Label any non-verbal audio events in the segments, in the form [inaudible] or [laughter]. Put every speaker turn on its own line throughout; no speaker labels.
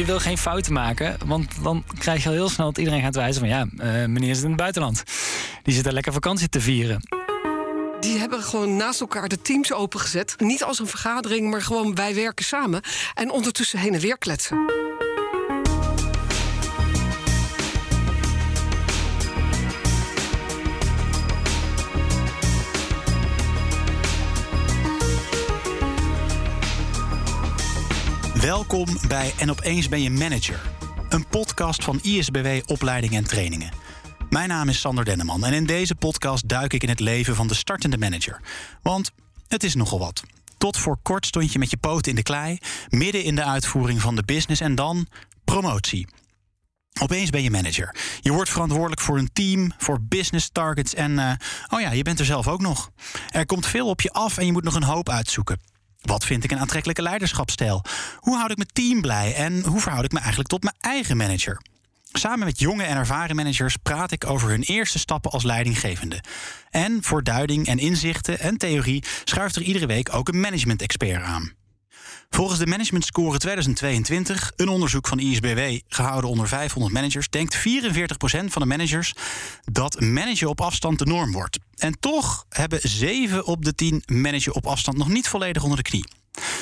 je wil geen fouten maken. Want dan krijg je al heel snel dat iedereen gaat wijzen van... ja, uh, meneer zit in het buitenland. Die zit er lekker vakantie te vieren.
Die hebben gewoon naast elkaar de teams opengezet. Niet als een vergadering, maar gewoon wij werken samen. En ondertussen heen en weer kletsen.
Welkom bij En opeens ben je manager. Een podcast van ISBW Opleiding en Trainingen. Mijn naam is Sander Denneman en in deze podcast duik ik in het leven van de startende manager. Want het is nogal wat. Tot voor kort stond je met je poten in de klei, midden in de uitvoering van de business en dan promotie. Opeens ben je manager. Je wordt verantwoordelijk voor een team, voor business targets en, uh, oh ja, je bent er zelf ook nog. Er komt veel op je af en je moet nog een hoop uitzoeken. Wat vind ik een aantrekkelijke leiderschapsstijl? Hoe houd ik mijn team blij en hoe verhoud ik me eigenlijk tot mijn eigen manager? Samen met jonge en ervaren managers praat ik over hun eerste stappen als leidinggevende. En voor duiding en inzichten en theorie schuift er iedere week ook een management-expert aan. Volgens de Management Score 2022, een onderzoek van ISBW gehouden onder 500 managers, denkt 44% van de managers dat managen op afstand de norm wordt. En toch hebben 7 op de 10 managen op afstand nog niet volledig onder de knie.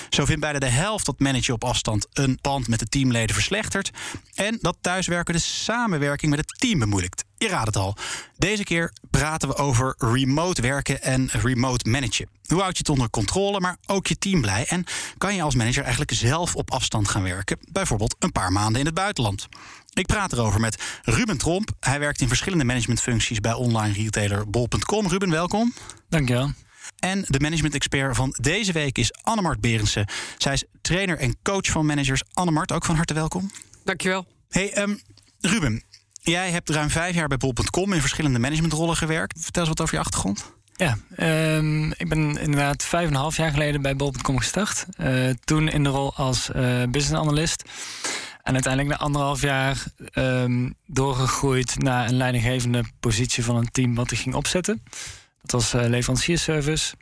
Zo vindt bijna de helft dat managen op afstand een band met de teamleden verslechtert. En dat thuiswerken de samenwerking met het team bemoeilijkt. Je raadt het al. Deze keer praten we over remote werken en remote managen. Hoe houd je het onder controle, maar ook je team blij? En kan je als manager eigenlijk zelf op afstand gaan werken? Bijvoorbeeld een paar maanden in het buitenland. Ik praat erover met Ruben Tromp. Hij werkt in verschillende managementfuncties bij online retailer bol.com. Ruben, welkom.
Dankjewel.
En de management-expert van deze week is Annemart Berensen. Zij is trainer en coach van managers. Annemart, ook van harte welkom.
Dankjewel.
Hey, um, Ruben, jij hebt ruim vijf jaar bij bol.com in verschillende managementrollen gewerkt. Vertel eens wat over je achtergrond.
Ja, um, ik ben inderdaad vijf en een half jaar geleden bij bol.com gestart. Uh, toen in de rol als uh, business analyst. En uiteindelijk na anderhalf jaar um, doorgegroeid naar een leidinggevende positie van een team wat ik ging opzetten. Dat was uh, leveranciersservice.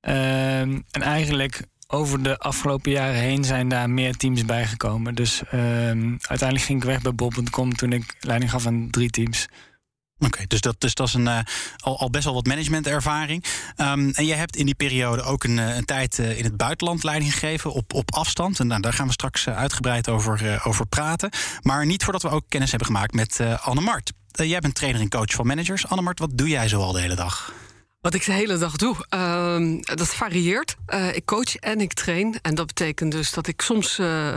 Um, en eigenlijk over de afgelopen jaren heen zijn daar meer teams bijgekomen. Dus um, uiteindelijk ging ik weg bij Bob.com toen ik leiding gaf aan drie teams.
Oké, dus, dat, dus dat is een, uh, al, al, best wel wat managementervaring. Um, en jij hebt in die periode ook een, een tijd uh, in het buitenland leiding gegeven op, op afstand. En nou, daar gaan we straks uitgebreid over, over praten. Maar niet voordat we ook kennis hebben gemaakt met Anne Mart. jij bent trainer en coach van managers. Anne Mart, wat doe jij zo al de hele dag?
Wat ik de hele dag doe, uh, dat varieert. Uh, ik coach en ik train. En dat betekent dus dat ik soms uh,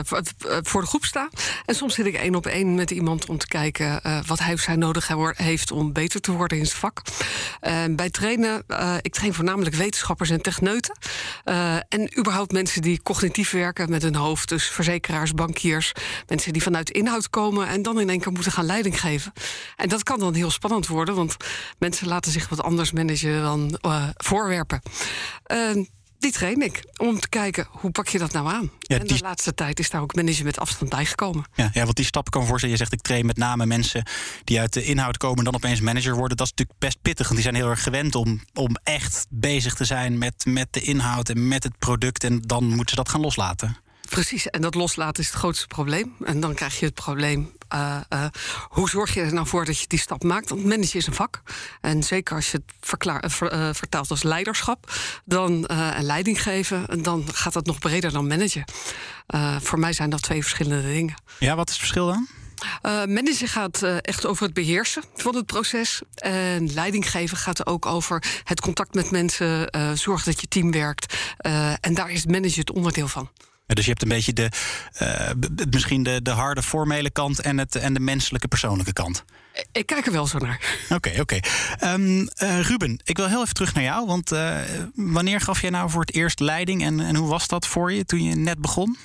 voor de groep sta. En soms zit ik één op één met iemand om te kijken wat hij of zij nodig heeft om beter te worden in zijn vak. bij trainen, ik train voornamelijk wetenschappers en techneuten. en überhaupt mensen die cognitief werken met hun hoofd. Dus verzekeraars, bankiers, mensen die vanuit inhoud komen en dan in één keer moeten gaan leiding geven. En dat kan dan heel spannend worden, want mensen laten zich wat anders managen uh, voorwerpen. Uh, die train ik om te kijken hoe pak je dat nou aan. Ja, en de laatste tijd is daar ook management afstand bijgekomen.
Ja, ja, want die stappen kan voorstellen. Je zegt ik train met name mensen die uit de inhoud komen en dan opeens manager worden. Dat is natuurlijk best pittig. Want die zijn heel erg gewend om, om echt bezig te zijn met, met de inhoud en met het product. En dan moeten ze dat gaan loslaten.
Precies, en dat loslaten is het grootste probleem. En dan krijg je het probleem: uh, uh, hoe zorg je er nou voor dat je die stap maakt? Want managen is een vak. En zeker als je het verklaar, uh, vertaalt als leiderschap, dan en leiding geven, dan gaat dat nog breder dan managen. voor mij zijn dat twee verschillende dingen.
Ja, wat is het verschil dan?
Uh, managen gaat uh, echt over het beheersen van het proces. En leiding geven gaat ook over het contact met mensen, uh, zorgen dat je team werkt. en daar is managen het onderdeel van.
Dus je hebt een beetje de, uh, misschien de, de harde formele kant en, het, en de menselijke persoonlijke kant.
Ik kijk er wel zo naar.
Oké, oké. Okay. Um, uh, Ruben, ik wil heel even terug naar jou. Want uh, wanneer gaf jij nou voor het eerst leiding en, en hoe was dat voor je toen je net begon?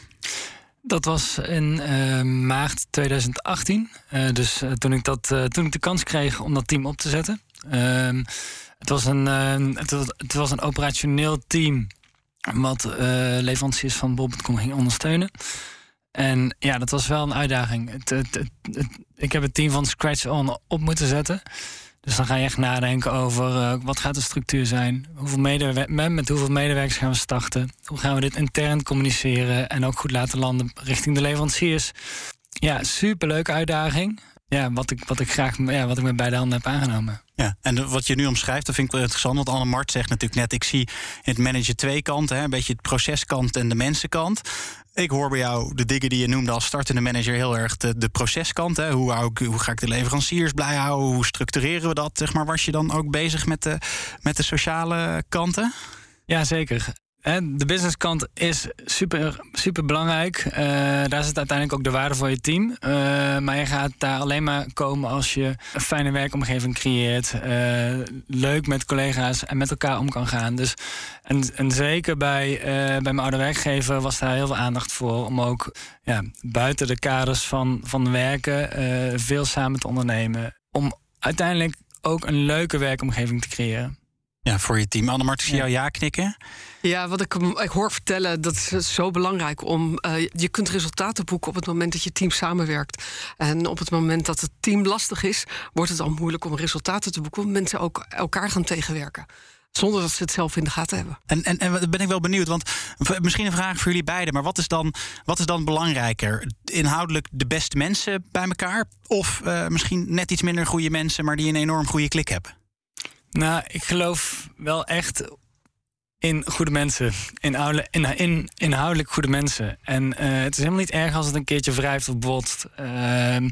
Dat was in uh, maart 2018. Uh, dus uh, toen, ik dat, toen ik de kans kreeg om dat team op te zetten. Ehm, het, was een, het, was, het was een operationeel team wat uh, van Bob.com ging ondersteunen. En ja, dat was wel een uitdaging. Het, het, ik heb het team van scratch on op moeten zetten. Dus dan ga je echt nadenken over uh, wat gaat de structuur zijn? Hoeveel medewer- met hoeveel medewerkers gaan we starten? Hoe gaan we dit intern communiceren en ook goed laten landen richting de leveranciers? Ja, superleuke uitdaging. Ja, wat ik, wat ik graag ja, wat ik met beide handen heb aangenomen.
Ja, en wat je nu omschrijft, dat vind ik wel interessant. Want Anne Mart zegt natuurlijk net: ik zie in het manager twee kanten, hè, een beetje het proceskant en de mensenkant. Ik hoor bij jou de dingen die je noemde als startende manager heel erg de, de proceskant. Hè. Hoe, hou ik, hoe ga ik de leveranciers blij houden? Hoe structureren we dat? Zeg maar, was je dan ook bezig met de, met de sociale kanten?
Ja, zeker. De businesskant is super, super belangrijk. Uh, daar zit uiteindelijk ook de waarde voor je team. Uh, maar je gaat daar alleen maar komen als je een fijne werkomgeving creëert. Uh, leuk met collega's en met elkaar om kan gaan. Dus, en, en zeker bij, bij mijn oude werkgever was daar heel veel aandacht voor. Om ook ja, buiten de kaders van, van werken veel samen te ondernemen. Om uiteindelijk ook een leuke werkomgeving te creëren.
Ja, voor je team. Annemart, ik zie jou ja knikken.
Ja, wat ik, ik hoor vertellen, dat is zo belangrijk. om uh, Je kunt resultaten boeken op het moment dat je team samenwerkt. En op het moment dat het team lastig is... wordt het al moeilijk om resultaten te boeken... omdat mensen ook elkaar gaan tegenwerken. Zonder dat ze het zelf in de gaten hebben.
En, en, en ben ik wel benieuwd, want misschien een vraag voor jullie beiden. Maar wat is dan, wat is dan belangrijker? Inhoudelijk de beste mensen bij elkaar? Of uh, misschien net iets minder goede mensen, maar die een enorm goede klik hebben?
Nou, ik geloof wel echt in goede mensen. In, in, in inhoudelijk goede mensen. En uh, het is helemaal niet erg als het een keertje wrijft of botst. Uh,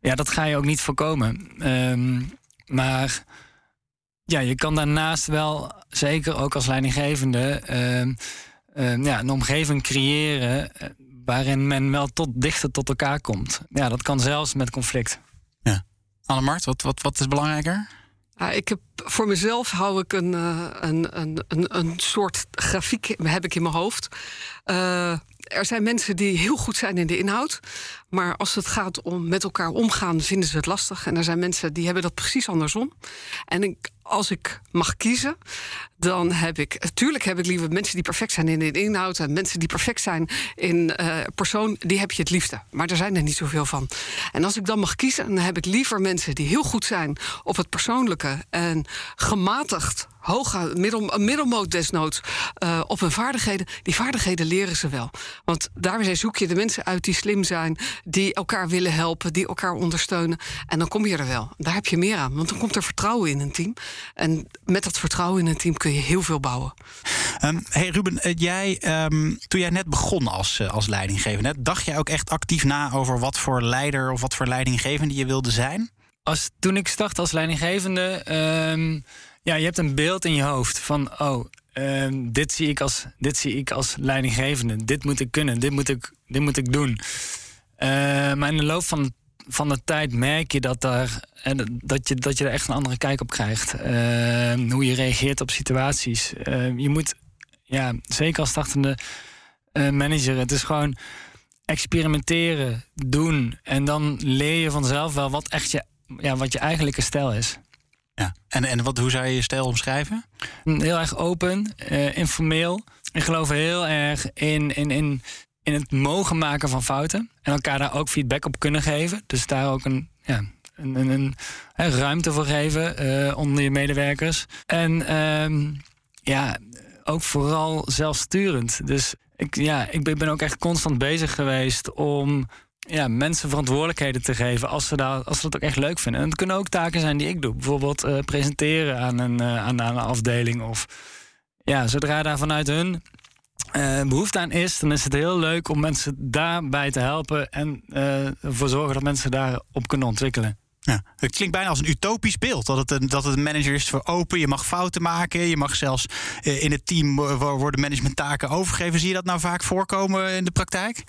ja, dat ga je ook niet voorkomen. Uh, maar ja, je kan daarnaast wel, zeker ook als leidinggevende, ehm, ehm, ja, een omgeving creëren eh, waarin men wel tot dichter tot elkaar komt. Ja, dat kan zelfs met conflict.
Ja. Annemart, wat, wat, wat is belangrijker?
Ik heb, voor mezelf hou ik een, uh, een, een, een, een soort grafiek heb ik in mijn hoofd. Uh, er zijn mensen die heel goed zijn in de inhoud. Maar als het gaat om met elkaar omgaan, vinden ze het lastig. En er zijn mensen die hebben dat precies andersom. En ik, als ik mag kiezen, dan heb ik. Natuurlijk heb ik liever mensen die perfect zijn in de inhoud. En mensen die perfect zijn in uh, persoon, die heb je het liefste. Maar er zijn er niet zoveel van. En als ik dan mag kiezen, dan heb ik liever mensen die heel goed zijn op het persoonlijke en gematigd hoog, middel, middelmoot desnoods uh, op hun vaardigheden. Die vaardigheden leren ze wel. Want daarmee zoek je de mensen uit die slim zijn, die elkaar willen helpen, die elkaar ondersteunen. En dan kom je er wel. Daar heb je meer aan. Want dan komt er vertrouwen in een team. En met dat vertrouwen in een team kun je heel veel bouwen.
Um, hey Ruben, eh, jij, um, toen jij net begon als, uh, als leidinggevende, dacht jij ook echt actief na over wat voor leider of wat voor leidinggevende je wilde zijn?
Als, toen ik start als leidinggevende. Um, ja, je hebt een beeld in je hoofd van, oh, dit, zie ik als, dit zie ik als leidinggevende. Dit moet ik kunnen, dit moet ik, dit moet ik doen. Uh, maar in de loop van, van de tijd merk je dat, daar, dat, je, dat je er echt een andere kijk op krijgt. Uh, hoe je reageert op situaties. Je moet, ja, zeker als startende eh, manager, het is gewoon experimenteren, doen. En dan leer je vanzelf wel wat echt je, ja, wat je eigenlijke stijl is.
Ja. En, en wat, hoe zou je je stijl omschrijven?
Heel erg open, uh, informeel. Ik geloof heel erg in, in, in, in het mogen maken van fouten. En elkaar daar ook feedback op kunnen geven. Dus daar ook een, ja, een, een, een, ruimte voor geven uh, onder je medewerkers. En uh, ja, ook vooral zelfsturend. Dus ik, ja, ik ben ook echt constant bezig geweest om ja, mensen verantwoordelijkheden te geven als ze, daar, als ze dat ook echt leuk vinden. En het kunnen ook taken zijn die ik doe. Bijvoorbeeld uh, presenteren aan een, aan, aan, een afdeling. Of ja, zodra daar vanuit hun uh, behoefte aan is, dan is het heel leuk om mensen daarbij te helpen en ervoor zorgen dat mensen daarop kunnen ontwikkelen.
Ja, het klinkt bijna als een utopisch beeld. Dat het een, dat het een manager is voor open. Je mag fouten maken. Je mag zelfs in het team worden managementtaken overgegeven. Zie je dat nou vaak voorkomen in de praktijk?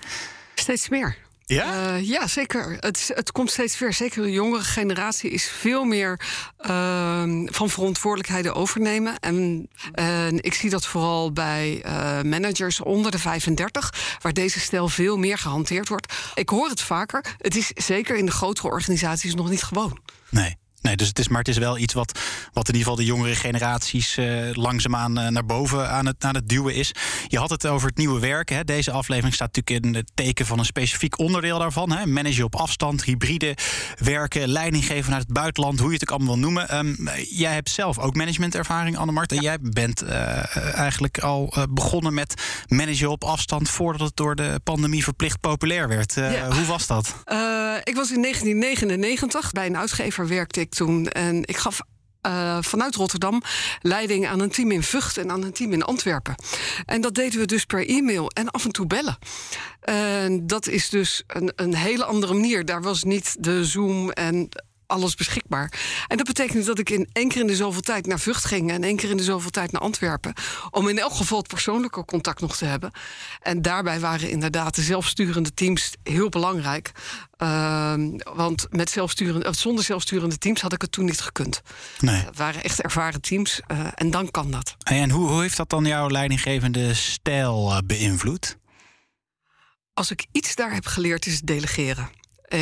Steeds meer.
Ja?
Uh, ja, zeker. Het, het komt steeds weer. Zeker de jongere generatie is veel meer uh, van verantwoordelijkheden overnemen. En uh, ik zie dat vooral bij eh, managers onder de 35, waar deze stijl veel meer gehanteerd wordt. Ik hoor het vaker. Het is zeker in de grotere organisaties nog niet gewoon.
Nee. Nee, dus het is, maar het is wel iets wat, wat in ieder geval de jongere generaties uh, langzaamaan uh, naar boven aan het, aan het duwen is. Je had het over het nieuwe werken. Hè. Deze aflevering staat natuurlijk in het teken van een specifiek onderdeel daarvan. Hè. Managen op afstand, hybride werken, leiding geven naar het buitenland, hoe je het ook allemaal wil noemen. Um, jij hebt zelf ook managementervaring, Annemart. En jij bent uh, eigenlijk al begonnen met managen op afstand voordat het door de pandemie verplicht populair werd. Ja. Hoe was dat?
ik was in 1999 bij een uitgever werkte ik En ik gaf uh, vanuit Rotterdam leiding aan een team in Vught en aan een team in Antwerpen. En dat deden we dus per e-mail en af en toe bellen. En dat is dus een, een hele andere manier. Daar was niet de Zoom en alles beschikbaar. En dat betekende dat ik in één keer in de zoveel tijd naar Vught ging en één keer in de zoveel tijd naar Antwerpen. Om in elk geval het persoonlijke contact nog te hebben. En daarbij waren inderdaad de zelfsturende teams heel belangrijk. Uh, want met zelfsturende, zonder zelfsturende teams had ik het toen niet gekund. Nee. Het waren echt ervaren teams uh, en dan kan dat.
En hoe, hoe heeft dat dan jouw leidinggevende stijl uh, beïnvloed?
Als ik iets daar heb geleerd, is delegeren.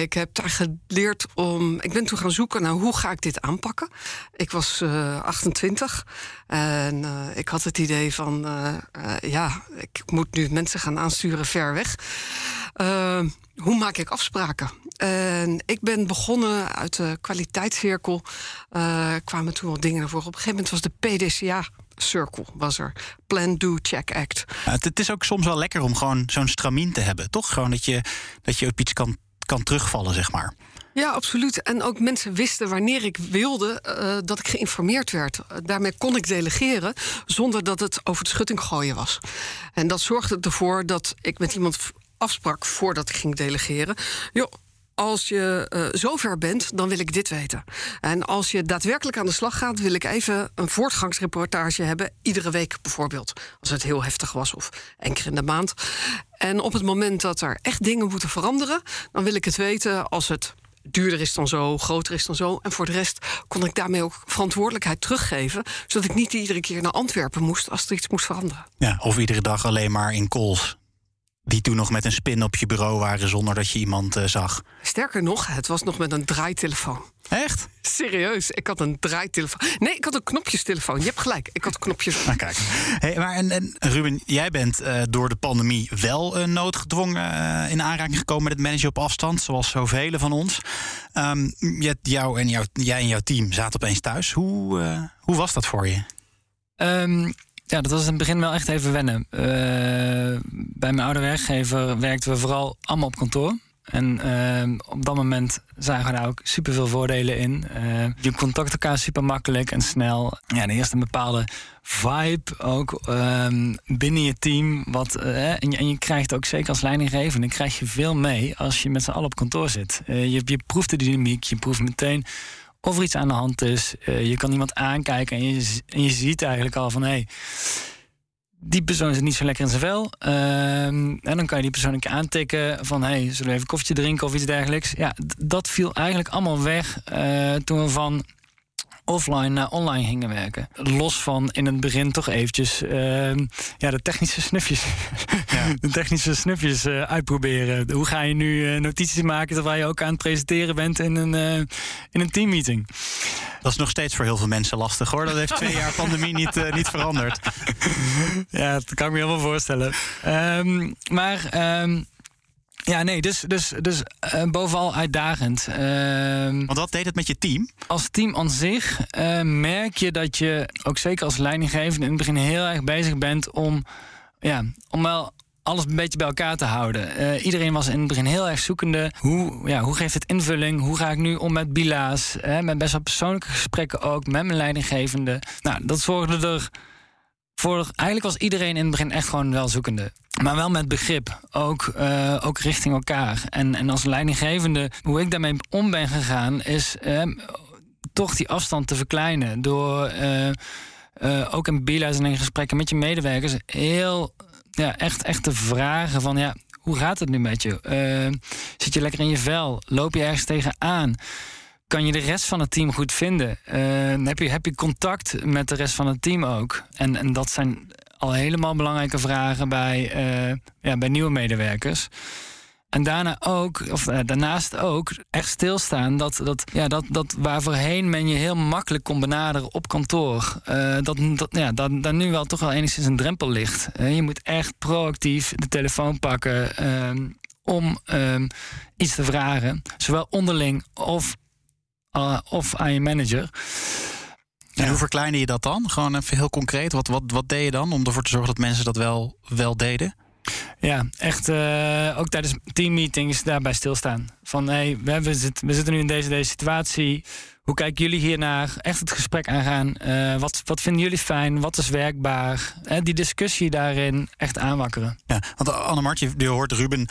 Ik heb daar geleerd om. Ik ben toen gaan zoeken naar hoe ga ik dit aanpakken. Ik was uh, eh, 28 en uh, ik had het idee van: uh, ja, ik moet nu mensen gaan aansturen ver weg. hoe maak ik afspraken? En ik ben begonnen uit de kwaliteitscirkel. kwamen toen wat dingen naar voren. Op een gegeven moment was de PDCA Circle was er. Plan, do, check, act.
het, het, is ook soms wel lekker om gewoon zo'n stramien te hebben, toch? Gewoon dat je, dat je op iets kan kan terugvallen, zeg maar.
Ja, absoluut. En ook mensen wisten wanneer ik wilde uh, dat ik geïnformeerd werd. Daarmee kon ik delegeren zonder dat het over de schutting gooien was. En dat zorgde ervoor dat ik met iemand afsprak voordat ik ging delegeren. Joh, als je uh, zover bent, dan wil ik dit weten. En als je daadwerkelijk aan de slag gaat, wil ik even een voortgangsreportage hebben. Iedere week bijvoorbeeld. Als het heel heftig was of keer in de maand. En op het moment dat er echt dingen moeten veranderen, dan wil ik het weten als het duurder is dan zo, groter is dan zo. En voor de rest kon ik daarmee ook verantwoordelijkheid teruggeven, zodat ik niet iedere keer naar Antwerpen moest als er iets moest veranderen.
Ja, of iedere dag alleen maar in calls die toen nog met een spin op je bureau waren zonder dat je iemand uh, zag.
Sterker nog, het was nog met een draaitelefoon.
Echt?
Serieus, ik had een draaitelefoon. Nee, ik had een knopjestelefoon. Je hebt gelijk, ik had knopjes.
Nou, kijk. Hey, maar en, en Ruben, jij bent uh, door de pandemie wel uh, noodgedwongen in aanraking gekomen met het managen op afstand, zoals zoveel van ons. Um, jou en jou, jij en jouw team zaten opeens thuis. Hoe, hoe was dat voor je?
Um, ja, dat was in het begin wel echt even wennen. Uh, bij mijn oude werkgever werkten we vooral allemaal op kantoor. En uh, op dat moment zagen we daar ook super veel voordelen in. Uh, je contact elkaar super makkelijk en snel. Ja, er eerst een bepaalde vibe ook um, binnen je team. Wat, en, je, en, je, krijgt ook zeker als leidinggevende krijg je veel mee als je met z'n allen op kantoor zit. je, je proeft de dynamiek, je proeft meteen of er iets aan de hand is. Uh, je kan iemand aankijken en je, en je ziet eigenlijk al van hé. Hey, die persoon zit niet zo lekker in zijn vel. Uh, en dan kan je die persoon een keer aantikken van... hey, zullen we even koffietje drinken of iets dergelijks. Ja, dat viel eigenlijk allemaal weg uh, toen we van offline naar online gingen werken. Los van in het begin toch eventjes uh, ja, de technische snufjes, ja. [laughs] de technische snufjes uh, uitproberen. Hoe ga je nu uh, notities maken terwijl je ook aan het presenteren bent in een, uh, in een teammeeting?
Dat is nog steeds voor heel veel mensen lastig hoor. Dat heeft twee jaar pandemie niet, niet veranderd.
ja, dat kan ik me helemaal voorstellen. Um, maar um, ja, nee, dus, dus, dus uh, bovenal uitdagend. Uh,
Want wat deed het met je team?
Als team aan zich uh, merk je dat je, ook zeker als leidinggevende, in het begin heel erg bezig bent om, ja, om wel alles een beetje bij elkaar te houden. Uh, iedereen was in het begin heel erg zoekende. Hoe, ja, hoe geeft het invulling? Hoe ga ik nu om met bila's? Met best wel persoonlijke gesprekken ook met mijn leidinggevende. Nou, dat zorgde er Eigenlijk was iedereen in het begin echt gewoon wel zoekende. Maar wel met begrip, ook, uh, ook richting elkaar. En, en als leidinggevende, hoe ik daarmee om ben gegaan, is uh, toch die afstand te verkleinen. Door uh, ook in bila's en in gesprekken met je medewerkers heel ja, echt, echt te vragen van ja, hoe gaat het nu met je? zit je lekker in je vel? Loop je ergens tegenaan? Kan je de rest van het team goed vinden? heb, je, heb je contact met de rest van het team ook? En, en dat zijn al helemaal belangrijke vragen bij, uh, ja, bij nieuwe medewerkers. En daarna ook, of uh, daarnaast ook, echt stilstaan dat, dat, ja, dat, dat waar voorheen men je heel makkelijk kon benaderen op kantoor, dat, ja, dat daar nu wel toch wel enigszins een drempel ligt. Je moet echt proactief de telefoon pakken ehm, om um, iets te vragen, zowel onderling of, of aan je manager.
En hoe verkleinde je dat dan? Gewoon even heel concreet. Wat, wat, wat deed je dan om ervoor te zorgen dat mensen dat wel, wel deden?
Ja, echt uh, ook tijdens teammeetings daarbij stilstaan. Van hey, we, hebben, we zitten nu in deze, deze situatie. Hoe kijken jullie hiernaar? Echt het gesprek aangaan. Uh, wat, wat vinden jullie fijn? Wat is werkbaar? Uh, die discussie daarin echt aanwakkeren.
Ja, want Annemart, je, hoort Ruben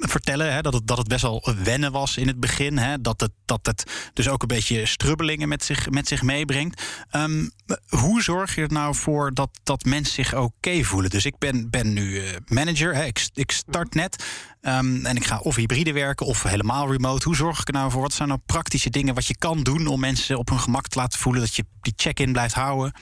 vertellen hè, dat, het, dat het best wel wennen was in het begin. Hè, dat, het, dat het dus ook een beetje strubbelingen met zich, met zich meebrengt. Um, hoe zorg je er nou voor dat, dat mensen zich oké voelen? Dus ik ben, ben nu manager, ik, start net. Um, en ik ga of hybride werken of helemaal remote. Hoe zorg ik er nou voor? Wat zijn nou praktische dingen wat je kan doen om mensen op hun gemak te laten voelen dat je die check-in blijft houden?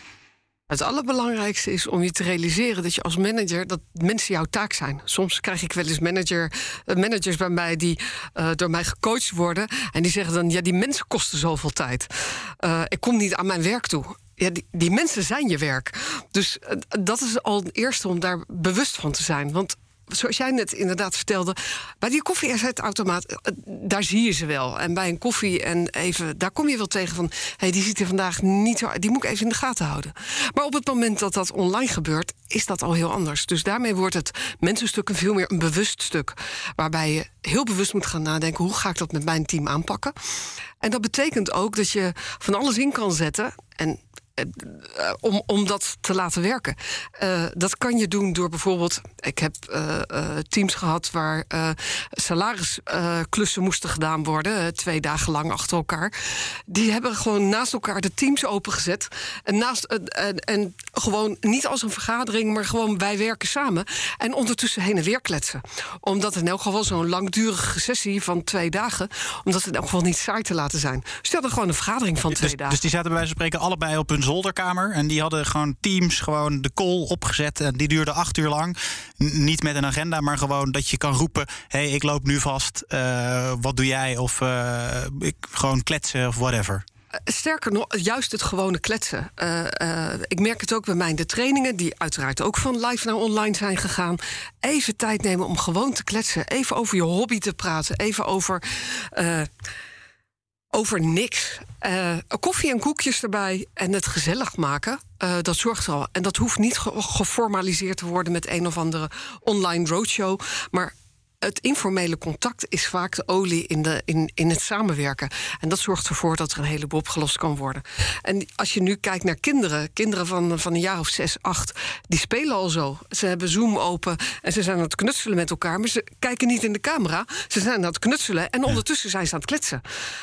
Het allerbelangrijkste is om je te realiseren dat je als manager dat mensen jouw taak zijn. Soms krijg ik wel eens manager, managers bij mij die uh, door mij gecoacht worden en die zeggen dan: ja, die mensen kosten zoveel tijd. Uh, ik kom niet aan mijn werk toe. Ja, die, mensen zijn je werk. Dus uh, dat is al het eerste om daar bewust van te zijn. Want zoals jij net inderdaad vertelde, bij die koffieautomaat, eh, daar zie je ze wel. En bij een koffie en even, daar kom je wel tegen van, hey, die ziet er vandaag niet zo die moet ik even in de gaten houden. Maar op het moment dat dat online gebeurt, is dat al heel anders. Dus daarmee wordt het mensenstuk een veel meer een bewust stuk, waarbij je heel bewust moet gaan nadenken, hoe ga ik dat met mijn team aanpakken? En dat betekent ook dat je van alles in kan zetten. En om, om dat te laten werken. Uh, dat kan je doen door bijvoorbeeld. Ik heb uh, teams gehad waar salarisklussen moesten gedaan worden, twee dagen lang achter elkaar. Die hebben gewoon naast elkaar de teams opengezet. En, naast, en gewoon niet als een vergadering, maar gewoon wij werken samen. En ondertussen heen en weer kletsen. Omdat in elk geval zo'n langdurige sessie van twee dagen, omdat het in elk geval niet saai te laten zijn. Stel er gewoon een vergadering van twee
dus,
dagen.
Dus die zaten bij wijze van spreken allebei op hun zolderkamer. En die hadden gewoon teams, gewoon de call opgezet. En die duurde acht uur lang. niet met een agenda, maar gewoon dat je kan roepen: hé, hey, ik loop nu vast. Uh, wat doe jij? Of uh, ik, gewoon kletsen of whatever.
Sterker nog, juist het gewone kletsen. Uh, uh, ik merk het ook bij mij de trainingen, die uiteraard ook van live naar online zijn gegaan. Even tijd nemen om gewoon te kletsen. Even over je hobby te praten. Even over. Over niks. Koffie en koekjes erbij en het gezellig maken. Dat zorgt er al. En dat hoeft niet ge geformaliseerd te worden met een of andere online roadshow. Maar het informele contact is vaak de olie in, de, in, in het samenwerken. En dat zorgt ervoor dat er een heleboel opgelost kan worden. En als je nu kijkt naar kinderen, kinderen van, van een jaar of zes, acht, die spelen al zo. Ze hebben Zoom open en ze zijn aan het knutselen met elkaar, maar ze kijken niet in de camera. Ze zijn aan het knutselen en ondertussen zijn ze aan het kletsen.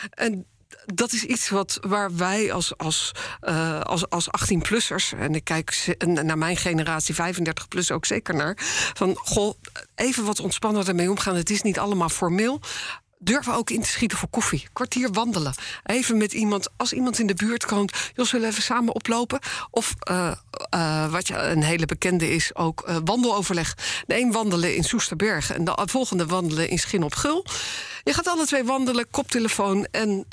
En dat is iets wat, waar wij als, als, uh, als, als 18-plussers... en ik kijk naar mijn generatie 35 plus ook zeker naar... van, goh, even wat ontspannender ermee omgaan. Het is niet allemaal formeel durven ook in te schieten voor koffie. Kwartier wandelen. Even met iemand, als iemand in de buurt komt, joh, zullen we even samen oplopen? Of uh, uh, wat je een hele bekende is, ook uh, wandeloverleg. De een wandelen in Soesterberg en de volgende wandelen in Schin op Gul. Je gaat alle twee wandelen, koptelefoon en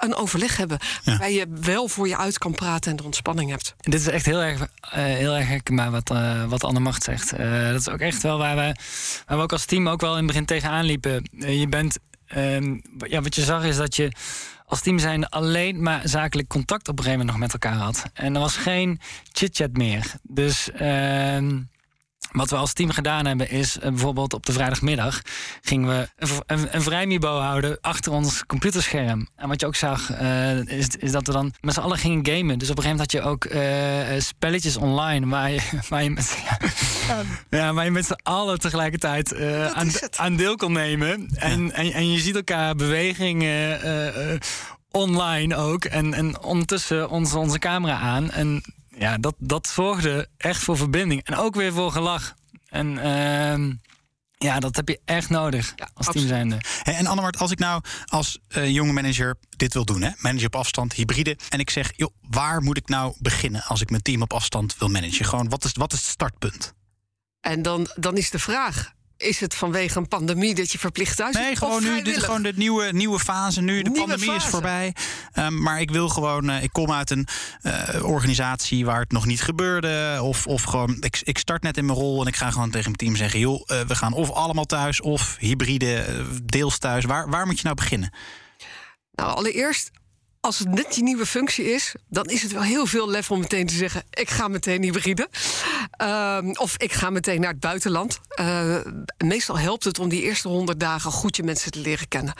een overleg hebben. Ja. Waarbij je wel voor je uit kan praten en de ontspanning hebt.
Dit is echt heel erg, uh, heel erg herkenbaar wat, uh, wat Anne Macht zegt. Uh, dat is ook echt wel waar we, waar we ook als team ook wel in het begin tegenaan liepen. je bent Um, ja, wat je zag is dat je als team zijn alleen maar zakelijk contact op een gegeven moment nog met elkaar had. En er was geen chit-chat meer. Dus uh, wat we als team gedaan hebben is uh, bijvoorbeeld op de vrijdagmiddag gingen we een, een, vrijmibo houden achter ons computerscherm. En wat je ook zag uh, is, is dat we dan met z'n allen gingen gamen. Dus op een gegeven moment had je ook uh, spelletjes online waar je, [laughs] waar je met, ja, ja, waar je met z'n allen tegelijkertijd aan, aan, deel kon nemen. En, ja. en, en, je ziet elkaar bewegingen online ook. En, en ondertussen onze, onze camera aan. En ja, dat, dat zorgde echt voor verbinding. En ook weer voor gelach. En uh, ja, dat heb je echt nodig ja, als team zijnde.
Hey, en Annemart, als ik nou als uh, jonge manager dit wil doen, hè? manager op afstand, hybride, en ik zeg, joh, waar moet ik nou beginnen als ik mijn team op afstand wil managen? Gewoon, wat is, wat is het startpunt?
En dan, dan is de vraag, is het vanwege een pandemie dat je verplicht thuis
Nee, gewoon nu. Dit is gewoon de nieuwe, nieuwe fase nu. De pandemie is voorbij. Um, maar ik wil gewoon. Uh, ik kom uit een uh, organisatie waar het nog niet gebeurde. Of, of gewoon. Ik, ik start net in mijn rol en ik ga gewoon tegen mijn team zeggen: joh, uh, we gaan of allemaal thuis of hybride, deels thuis. Waar, waar moet je nou beginnen?
Nou, allereerst als het net je nieuwe functie is, dan is het wel heel veel lef om meteen te zeggen: ik ga meteen hybride. Uh, of ik ga meteen naar het buitenland. Uh, meestal helpt het om die eerste honderd dagen goed je mensen te leren kennen.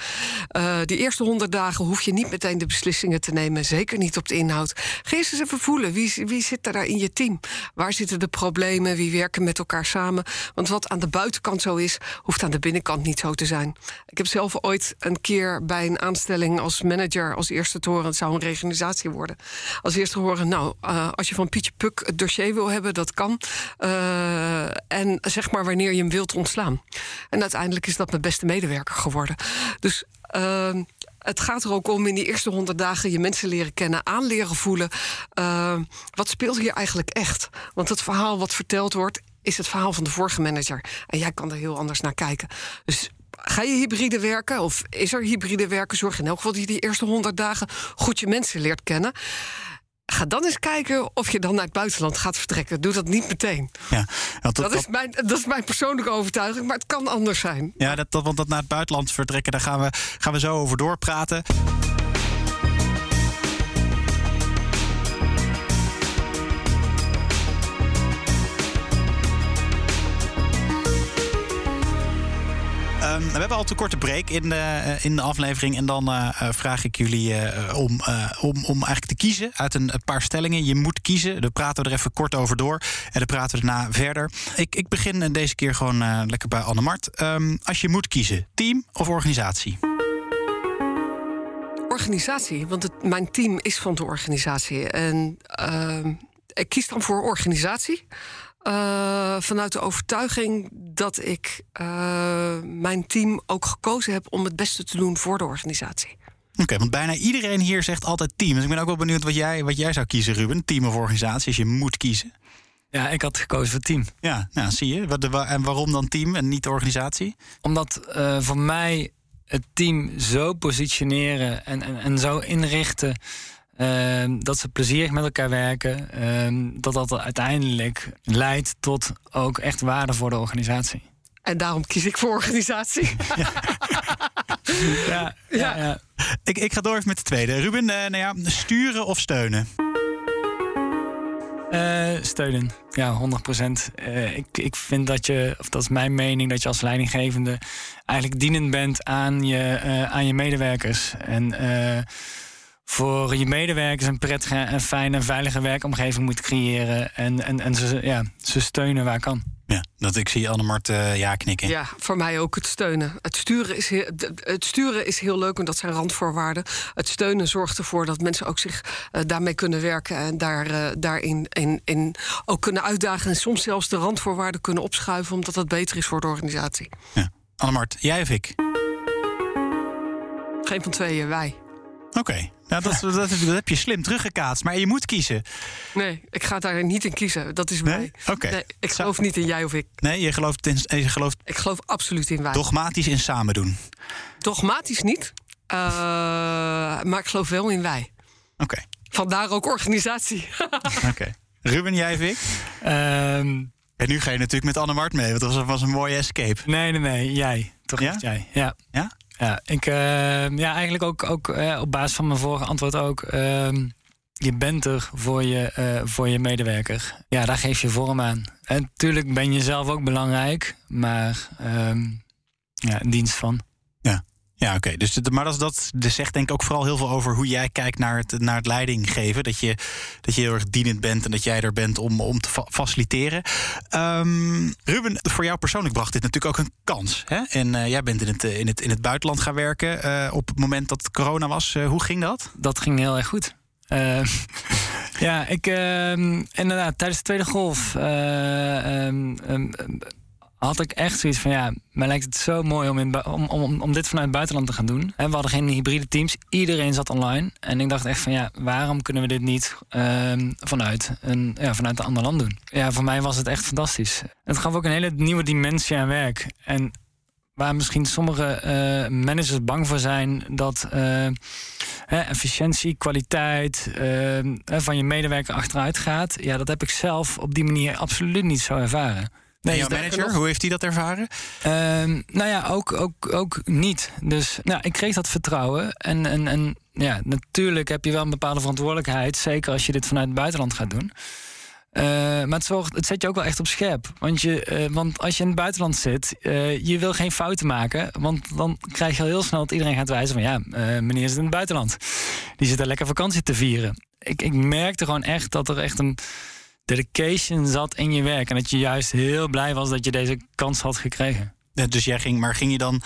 Uh, die eerste honderd dagen hoef je niet meteen de beslissingen te nemen. Zeker niet op de inhoud. Ga eens even voelen. Wie, wie zit er daar in je team? Waar zitten de problemen? Wie werken met elkaar samen? Want wat aan de buitenkant zo is, hoeft aan de binnenkant niet zo te zijn. Ik heb zelf ooit een keer bij een aanstelling als manager als eerste het zou een reorganisatie worden. Als eerste horen, nou, uh, als je van Pietje Puk het dossier wil hebben, dat kan. Uh, en zeg maar wanneer je hem wilt ontslaan. En uiteindelijk is dat mijn beste medewerker geworden. Dus uh, het gaat er ook om in die eerste honderd dagen je mensen leren kennen, aanleren voelen. Wat speelt hier eigenlijk echt? Want het verhaal wat verteld wordt, is het verhaal van de vorige manager. En jij kan er heel anders naar kijken. Dus ga je hybride werken of is er hybride werken? Zorg in elk geval dat je die eerste honderd dagen goed je mensen leert kennen. Ga dan eens kijken of je dan naar het buitenland gaat vertrekken. Doe dat niet meteen. Ja, dat, dat, is mijn, dat is mijn persoonlijke overtuiging, maar het kan anders zijn.
Ja, dat, want dat naar het buitenland vertrekken, daar gaan we, gaan we zo over doorpraten. Al een korte break in de, uh, in de aflevering. En dan uh, vraag ik jullie om, om, om eigenlijk te kiezen uit een, een, paar stellingen. Je moet kiezen. Daar praten we er even kort over door. En dan praten we daarna verder. Ik, ik begin deze keer gewoon lekker bij Annemart. Um, als je moet kiezen, team of organisatie?
Organisatie, want het, mijn team is van de organisatie. En ehm, ik kies dan voor organisatie. Uh, vanuit de overtuiging dat ik uh, mijn team ook gekozen heb om het beste te doen voor de organisatie.
Oké, okay, want bijna iedereen hier zegt altijd team. Dus ik ben ook wel benieuwd wat jij, wat jij zou kiezen, Ruben. Team of organisatie, als je moet kiezen.
Ja, ik had gekozen voor team.
Ja, nou zie je. Wat, en waarom dan team en niet de organisatie?
Omdat uh, voor mij het team zo positioneren en, en, en zo inrichten Uh, dat ze plezierig met elkaar werken. Uh, dat dat uiteindelijk leidt tot ook echt waarde voor de organisatie.
En daarom kies ik voor organisatie. [laughs]
Ja. ja, ja, ja. Ik, ik ga door even met de tweede. Ruben, uh, nou ja, sturen of steunen?
Uh, steunen, ja, 100 procent. Uh, ik, ik vind dat je, of dat is mijn mening, dat je als leidinggevende eigenlijk dienend bent aan je, uh, aan je medewerkers. En voor je medewerkers een prettige en fijne en veilige werkomgeving moet creëren. En, en, en ze, ja, ze steunen waar kan.
Ja, dat ik zie Annemart uh, ja knikken.
Ja, voor mij ook het steunen. Het sturen, is heel, het sturen is heel leuk en dat zijn randvoorwaarden. Het steunen zorgt ervoor dat mensen ook zich uh, daarmee kunnen werken en daar, uh, daarin in, in ook kunnen uitdagen. En soms zelfs de randvoorwaarden kunnen opschuiven, omdat dat beter is voor de organisatie.
Ja. Annemart, jij of ik?
Geen van tweeën, wij.
Oké, okay. Nou, dat, dat, dat, heb je slim teruggekaatst. Maar je moet kiezen.
Nee, ik ga daar niet in kiezen. Dat is
nee?
mij. Nee, ik geloof niet in jij of ik.
Nee, je gelooft in. Je gelooft
ik geloof absoluut in wij.
Dogmatisch in samen doen.
Dogmatisch niet. Uh, maar ik geloof wel in wij.
Oké. Okay.
Vandaar ook organisatie. [laughs]
Oké. Okay. Ruben, jij of ik?
Um,
en nu ga je natuurlijk met Annemart mee, want dat was, was een mooie escape.
Nee, nee, nee. Jij. Toch
ja?
jij. Ja.
Ja?
Ja, ik, uh, ja eigenlijk ook, ook uh, op basis van mijn vorige antwoord ook. Uh, je bent er voor je, uh, voor je medewerker. Ja, daar geef je vorm aan. En natuurlijk ben je zelf ook belangrijk, maar ja, in dienst van.
Ja. Oké. Dus, maar dat, dat, dat zegt denk ik ook vooral heel veel over hoe jij kijkt naar het, naar het leiding geven. Dat je, dat je heel erg dienend bent en dat jij er bent om, om te fa faciliteren. Um, Ruben, voor jou persoonlijk bracht dit natuurlijk ook een kans. Hè? En uh, jij bent in het, in, het, in het buitenland gaan werken uh, op het moment dat corona was. Hoe ging dat?
Dat ging heel erg goed. [laughs] ja, ik inderdaad, tijdens de tweede golf. Um, had ik echt zoiets van ja, mij lijkt het zo mooi om, in, om, om, om dit vanuit het buitenland te gaan doen. En we hadden geen hybride teams, iedereen zat online. En ik dacht echt van ja, waarom kunnen we dit niet ehm, vanuit, een, ja, vanuit een ander land doen? Ja, voor mij was het echt fantastisch. Het gaf ook een hele nieuwe dimensie aan werk. En waar misschien sommige uh, managers bang voor zijn dat uh, efficiëntie, kwaliteit uh, van je medewerker achteruit gaat. Ja, dat heb ik zelf op die manier absoluut niet zo ervaren.
Nee, jouw manager, hoe heeft hij dat ervaren?
Ehm, nou ja, ook, ook, ook niet. Dus nou, ik kreeg dat vertrouwen. En, en, en ja, natuurlijk heb je wel een bepaalde verantwoordelijkheid. Zeker als je dit vanuit het buitenland gaat doen. Uh, maar het, zorgt, het zet je ook wel echt op scherp. Want, je, uh, want als je in het buitenland zit, uh, je wil geen fouten maken. Want dan krijg je al heel snel dat iedereen gaat wijzen van... ja, meneer zit in het buitenland. Die zit daar lekker vakantie te vieren. Ik, ik merkte gewoon echt dat er echt een dedication zat in je werk. En dat je juist heel blij was dat je deze kans had gekregen.
Dus jij ging, maar ging je dan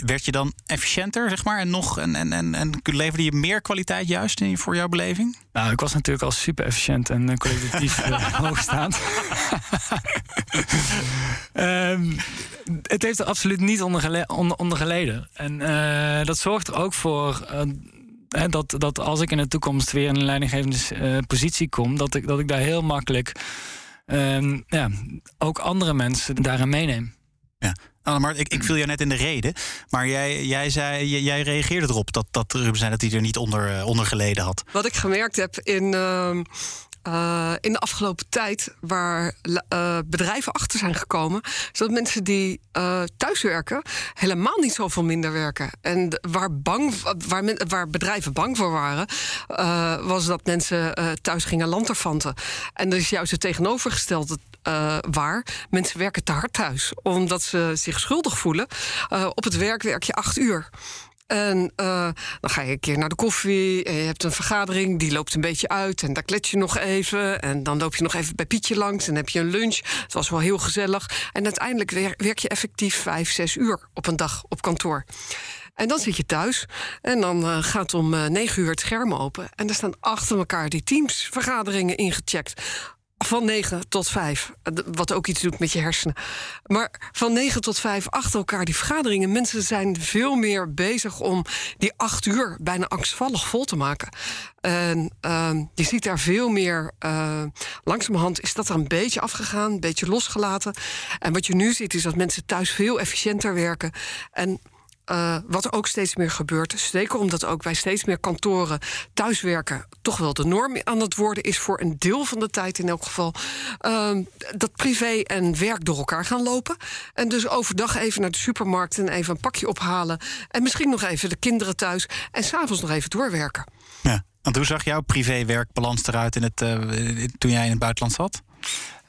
werd je dan efficiënter, zeg maar, en nog en, en, en, en leverde je meer kwaliteit juist in, voor jouw beleving?
Nou, ik was natuurlijk al super efficiënt en uh, kwalitatief uh, [laughs] hoogstaand. um, [laughs] het heeft er absoluut niet onder, onder, onder geleden. En uh, dat zorgt er ook voor dat, dat als ik in de toekomst weer in een leidinggevende uh, positie kom, dat ik, dat ik daar heel makkelijk um, ja, ook andere mensen daarin meeneem.
Ja. Annemart, ik, ik viel je net in de reden. Maar jij, jij, zei, jij, reageerde erop dat, dat Ruben zei dat hij er niet onder, onder geleden had.
Wat ik gemerkt heb in. Uh, uh, in de afgelopen tijd, waar uh, bedrijven achter zijn gekomen, is dat mensen die uh, thuiswerken helemaal niet zoveel minder werken. En waar, bang, waar, waar bedrijven bang voor waren, was dat mensen thuis gingen lanterfanten. En dat is juist het tegenovergestelde waar. Mensen werken te hard thuis, omdat ze zich schuldig voelen. op het werk werk je acht uur. En uh, dan ga je een keer naar de koffie. En je hebt een vergadering, die loopt een beetje uit. En daar klets je nog even. En dan loop je nog even bij Pietje langs. En heb je een lunch. Het was wel heel gezellig. En uiteindelijk werk je effectief vijf, zes uur op een dag op kantoor. En dan zit je thuis en dan uh, gaat om uh, negen uur het scherm open. En er staan achter elkaar die teamsvergaderingen ingecheckt. Van 9 tot 5. Wat ook iets doet met je hersenen. Maar van 9 tot 5 achter elkaar die vergaderingen. Mensen zijn veel meer bezig om die acht uur bijna angstvallig vol te maken. En uh, je ziet daar veel meer. Uh, langzamerhand is dat er een beetje afgegaan, een beetje losgelaten. En wat je nu ziet is dat mensen thuis veel efficiënter werken. En uh, wat er ook steeds meer gebeurt, zeker omdat ook bij steeds meer kantoren thuiswerken toch wel de norm aan het worden is voor een deel van de tijd in elk geval, uh, dat privé en werk door elkaar gaan lopen. En dus overdag even naar de supermarkt en even een pakje ophalen. En misschien nog even de kinderen thuis en s'avonds nog even doorwerken.
Ja, want hoe zag jouw privé-werkbalans eruit in het, uh, toen jij in het buitenland zat?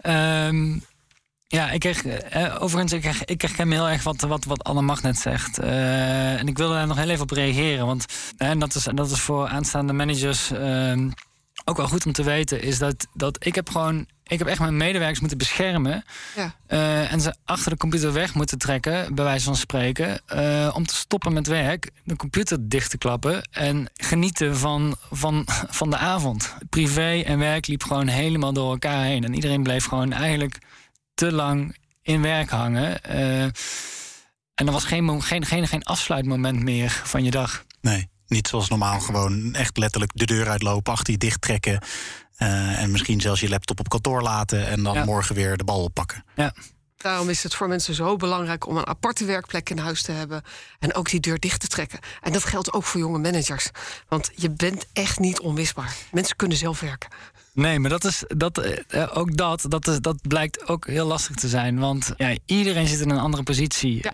Um ja, ik kreeg, eh, overigens, ik kreeg, ik kreeg heel erg wat, wat, wat Anne Magnet zegt. Uh, en ik wilde daar nog heel even op reageren. Want uh, dat, is, dat is voor aanstaande managers uh, ook wel goed om te weten. Is dat, dat ik heb gewoon, ik heb echt mijn medewerkers moeten beschermen. Ja. Uh, en ze achter de computer weg moeten trekken, bij wijze van spreken. om te stoppen met werk, de computer dicht te klappen. En genieten van, van, van de avond. Privé en werk liep gewoon helemaal door elkaar heen. En iedereen bleef gewoon eigenlijk te lang in werk hangen. Uh, en er was geen, geen, geen, geen afsluitmoment meer van je dag.
Nee, niet zoals normaal gewoon echt letterlijk de deur uitlopen, achter je dicht trekken. Uh, en misschien zelfs je laptop op kantoor laten en dan ja. morgen weer de bal oppakken.
Ja.
Daarom is het voor mensen zo belangrijk om een aparte werkplek in huis te hebben. En ook die deur dicht te trekken. En dat geldt ook voor jonge managers. Want je bent echt niet onmisbaar. Mensen kunnen zelf werken.
Nee, maar dat is, dat, uh, ook dat, dat, is, dat blijkt ook heel lastig te zijn. Want ja, iedereen zit in een andere positie. Ja.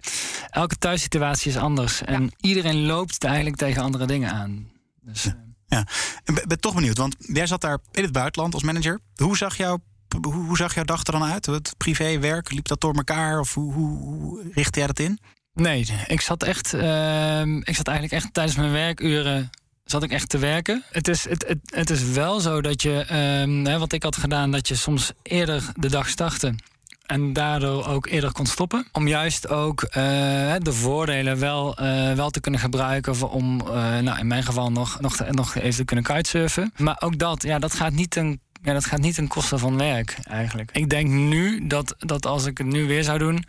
Elke thuissituatie is anders. En iedereen loopt eigenlijk tegen andere dingen aan. Dus,
ja. ja. Ik ben toch benieuwd, want jij zat daar in het buitenland als manager. Hoe zag jouw hoe, hoe, zag jouw dag er dan uit? Het privé, werk, liep dat door elkaar? Of hoe, hoe, hoe richtte jij dat in?
Nee, ik zat echt. Uh, ik zat eigenlijk echt tijdens mijn werkuren. Zat ik echt te werken. Het is, het, het, het is wel zo dat je, hè, wat ik had gedaan, dat je soms eerder de dag startte. En daardoor ook eerder kon stoppen. Om juist ook uh, de voordelen wel, uh, wel te kunnen gebruiken. Om uh, nou, in mijn geval nog, nog, nog even te kunnen kitesurfen. Maar ook dat, ja, dat gaat niet ten ja, dat gaat niet ten koste van werk eigenlijk. Ik denk nu dat, dat als ik het nu weer zou doen,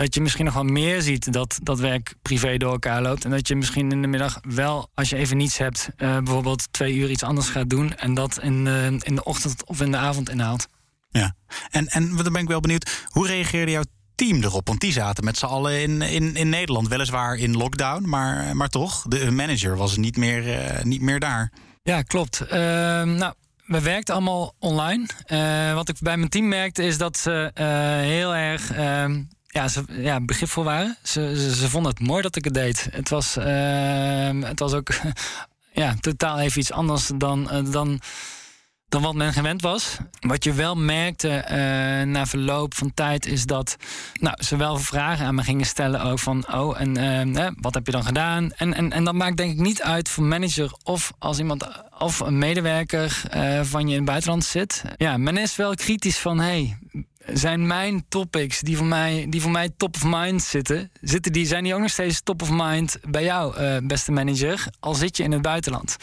dat je misschien nog wel meer ziet dat, dat werk privé door elkaar loopt. En dat je misschien in de middag wel, als je even niets hebt, uh, bijvoorbeeld twee uur iets anders gaat doen. En dat in, uh, in de ochtend of in de avond inhaalt.
Ja, en, en dan ben ik wel benieuwd, hoe reageerde jouw team erop? Want die zaten met z'n allen in, in, in Nederland, weliswaar in lockdown, maar, maar toch, de manager was niet meer, uh, niet meer daar.
Ja, klopt. Ehm, nou, we werkten allemaal online. Uh, wat ik bij mijn team merkte is dat ze heel erg uh, ja, ze, ja, begripvol waren. Ze, ze, vonden het mooi dat ik het deed. Het was, ehm, het was ook [laughs] ja, totaal even iets anders dan, eh, dan dan wat men gewend was. Wat je wel merkte uh, na verloop van tijd is dat nou, ze wel vragen aan me gingen stellen ook van oh en uh, wat heb je dan gedaan? En, en, en dat maakt denk ik niet uit voor manager of als iemand of een medewerker uh, van je in het buitenland zit. Ja, men is wel kritisch van hey, zijn mijn topics die voor mij, die voor mij top of mind zitten, zitten die, zijn die ook nog steeds top of mind bij jou, uh, beste manager, al zit je in het buitenland.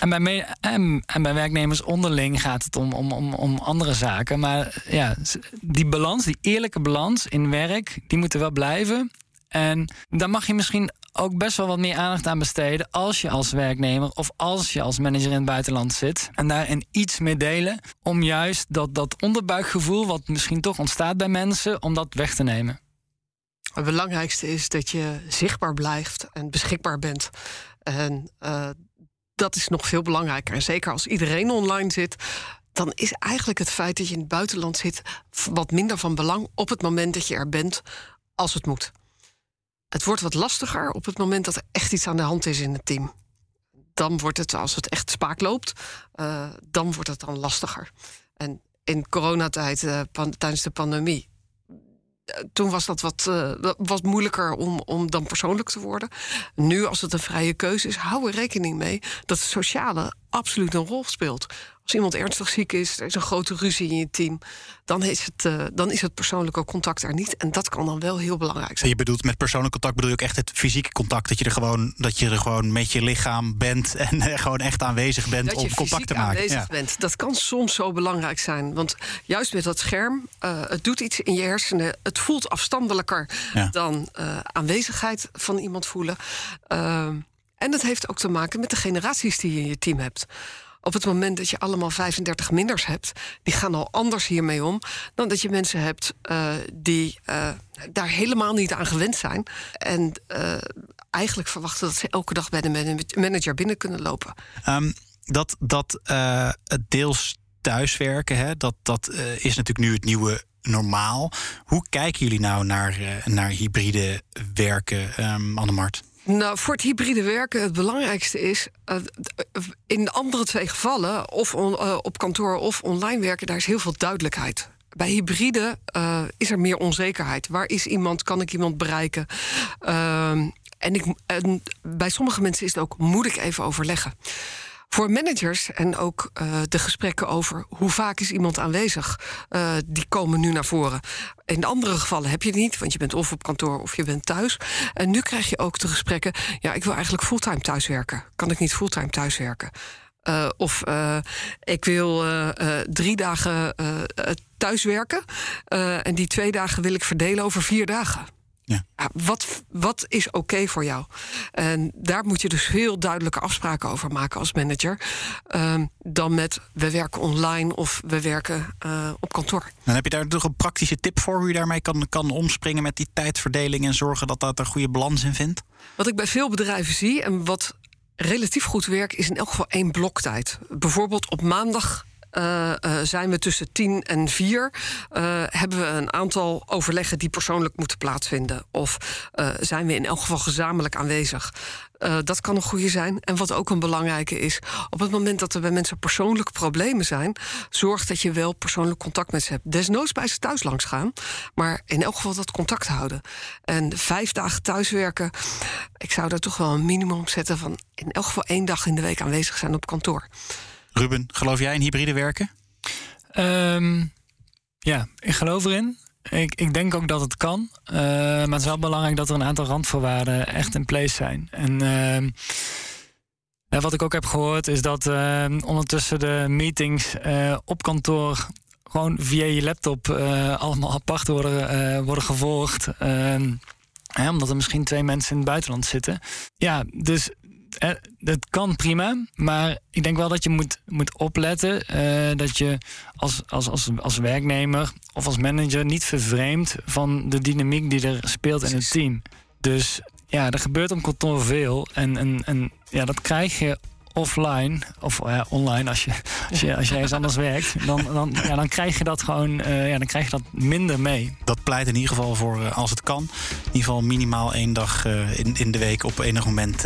En bij, en, bij werknemers onderling gaat het om, om, om, om andere zaken. Maar ja, die balans, die eerlijke balans in werk, die moet er wel blijven. En daar mag je misschien ook best wel wat meer aandacht aan besteden als je als werknemer of als je als manager in het buitenland zit. En daarin iets mee delen om juist dat, dat onderbuikgevoel wat misschien toch ontstaat bij mensen, om dat weg te nemen.
Het belangrijkste is dat je zichtbaar blijft en beschikbaar bent. En uh, dat is nog veel belangrijker. En zeker als iedereen online zit, dan is eigenlijk het feit dat je in het buitenland zit wat minder van belang op het moment dat je er bent als het moet. Het wordt wat lastiger op het moment dat er echt iets aan de hand is in het team. Dan wordt het, als het echt spaak loopt, uh, dan wordt het dan lastiger. En in coronatijd, uh, tijdens de pandemie, toen was dat wat, uh, moeilijker om, om dan persoonlijk te worden. Nu, als het een vrije keuze is, hou er rekening mee dat sociale absoluut een rol speelt. Als iemand ernstig ziek is, er is een grote ruzie in je team, dan is het, uh, dan is het persoonlijke contact er niet. En dat kan dan wel heel belangrijk zijn.
En je bedoelt met persoonlijk contact bedoel je ook echt het fysieke contact. Dat je er gewoon, dat je er gewoon met je lichaam bent [laughs] en uh, gewoon echt aanwezig bent
dat
om contact te maken.
Aanwezig ja. bent. Dat kan soms zo belangrijk zijn. Want juist met dat scherm, uh, het doet iets in je hersenen. Het voelt afstandelijker ja. dan aanwezigheid van iemand voelen. Ehm, en dat heeft ook te maken met de generaties die je in je team hebt op het moment dat je allemaal 35 minders hebt, die gaan al anders hiermee om dan dat je mensen hebt uh, die uh, daar helemaal niet aan gewend zijn. En uh, eigenlijk verwachten dat ze elke dag bij de manager binnen kunnen lopen.
Um, dat dat het deels thuiswerken, hè, dat, dat is natuurlijk nu het nieuwe normaal. Hoe kijken jullie nou naar, naar hybride werken, um, Annemart?
Nou, voor het hybride werken, het belangrijkste is. Uh, in de andere twee gevallen, of uh, op kantoor of online werken, daar is heel veel duidelijkheid. Bij hybride uh, is er meer onzekerheid. Waar is iemand? Kan ik iemand bereiken? Ehm, en, ik, en bij sommige mensen is het ook, moet ik even overleggen. Voor managers en ook uh, de gesprekken over hoe vaak is iemand aanwezig, uh, die komen nu naar voren. In andere gevallen heb je het niet, want je bent of op kantoor of je bent thuis. En nu krijg je ook de gesprekken: ja, ik wil eigenlijk fulltime thuiswerken. Kan ik niet fulltime thuiswerken? Uh, of ik wil drie dagen thuiswerken. en die twee dagen wil ik verdelen over vier dagen.
Ja.
Ja, wat, wat is oké okay voor jou? En daar moet je dus heel duidelijke afspraken over maken als manager. Uh, dan met we werken online of we werken uh, op kantoor.
Dan heb je daar toch een praktische tip voor hoe je daarmee kan, kan omspringen met die tijdverdeling en zorgen dat dat er goede balans in vindt?
Wat ik bij veel bedrijven zie en wat relatief goed werkt, is in elk geval één bloktijd. Bijvoorbeeld op maandag uh, uh, zijn we tussen tien en vier. Uh, hebben we een aantal overleggen die persoonlijk moeten plaatsvinden? Of zijn we in elk geval gezamenlijk aanwezig? dat kan een goede zijn. En wat ook een belangrijke is, op het moment dat er bij mensen persoonlijke problemen zijn, zorg dat je wel persoonlijk contact met ze hebt. Desnoods bij ze thuis langs gaan, maar in elk geval dat contact houden. En vijf dagen thuiswerken, ik zou daar toch wel een minimum zetten van in elk geval één dag in de week aanwezig zijn op kantoor.
Ruben, geloof jij in hybride werken?
Um, ja, ik geloof erin. Ik, ik, denk ook dat het kan. Uh, maar het is wel belangrijk dat er een aantal randvoorwaarden echt in place zijn. En uh, wat ik ook heb gehoord is dat uh, ondertussen de meetings uh, op kantoor gewoon via je laptop uh, allemaal apart worden, worden gevolgd. Ehm, hè, omdat er misschien twee mensen in het buitenland zitten. Ja, dus het kan prima, maar ik denk wel dat je moet, moet opletten dat je als, als, als, als werknemer of als manager niet vervreemdt van de dynamiek die er speelt in het team. Dus ja, er gebeurt op kantoor veel. En, en, en ja, dat krijg je offline, of ja, online als je, als je, als je ergens anders werkt, dan, dan, ja, dan krijg je dat gewoon uh, ja, dan krijg je dat minder mee.
Dat pleit in ieder geval voor uh, als het kan. In ieder geval minimaal één dag in, in de week op enig moment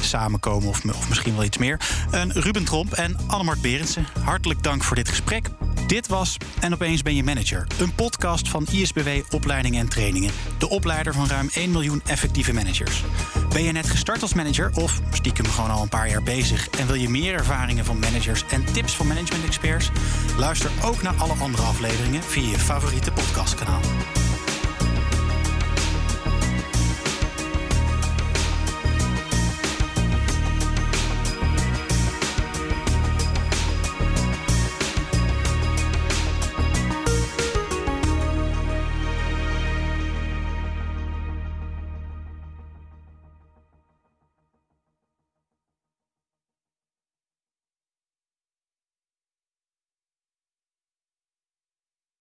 samenkomen of, of misschien wel iets meer. Ruben Tromp en Annemart Berendsen, hartelijk dank voor dit gesprek. Dit was En opeens ben je manager. Een podcast van ISBW Opleidingen en Trainingen. De opleider van ruim 1 miljoen effectieve managers. Ben je net gestart als manager of stiekem gewoon al een paar jaar bezig en wil je meer ervaringen van managers en tips van management experts? Luister ook naar alle andere afleveringen via je favoriete podcastkanaal.